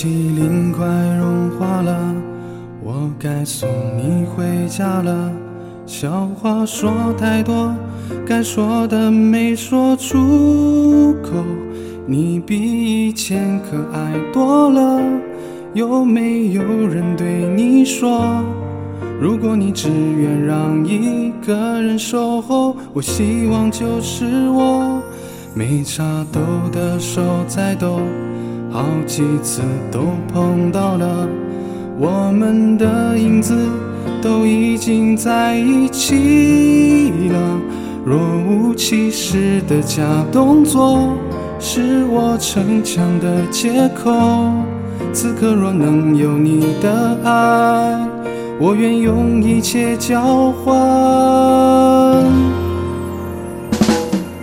冰淇淋快融化了，我该送你回家了。笑话说太多，该说的没说出口。你比以前可爱多了，有没有人对你说？如果你只愿让一个人守候，我希望就是我。没插兜的手在抖。好几次都碰到了，我们的影子都已经在一起了。若无其事的假动作，是我逞强的借口。此刻若能有你的爱，我愿用一切交换。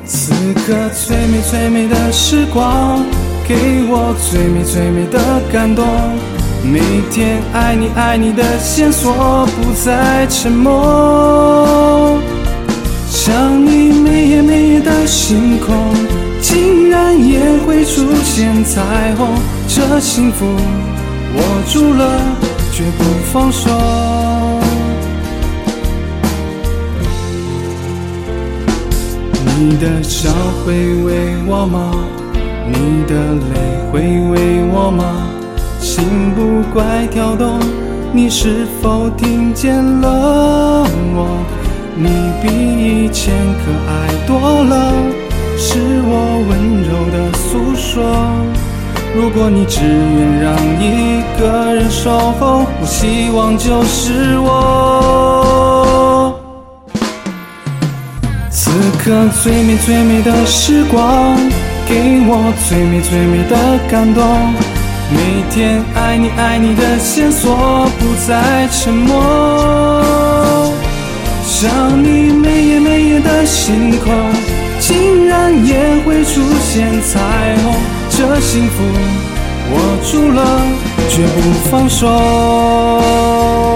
此刻最美最美的时光，给我最美最美的感动。每天爱你爱你的线索不再沉默。想你每夜每夜的星空，竟然也会出现彩虹。这幸福握住了，绝不放手。你的笑会为我吗？你的泪会为我吗？心不怪跳动，你是否听见了我？你比以前可爱多了，是我温柔的诉说。如果你只愿让一个人守候，我希望就是我。此刻最美最美的时光，给我最美最美的感动。每天爱你爱你的线索不再沉默。想你每夜每夜的星空，竟然也会出现彩虹。这幸福握住了，绝不放手。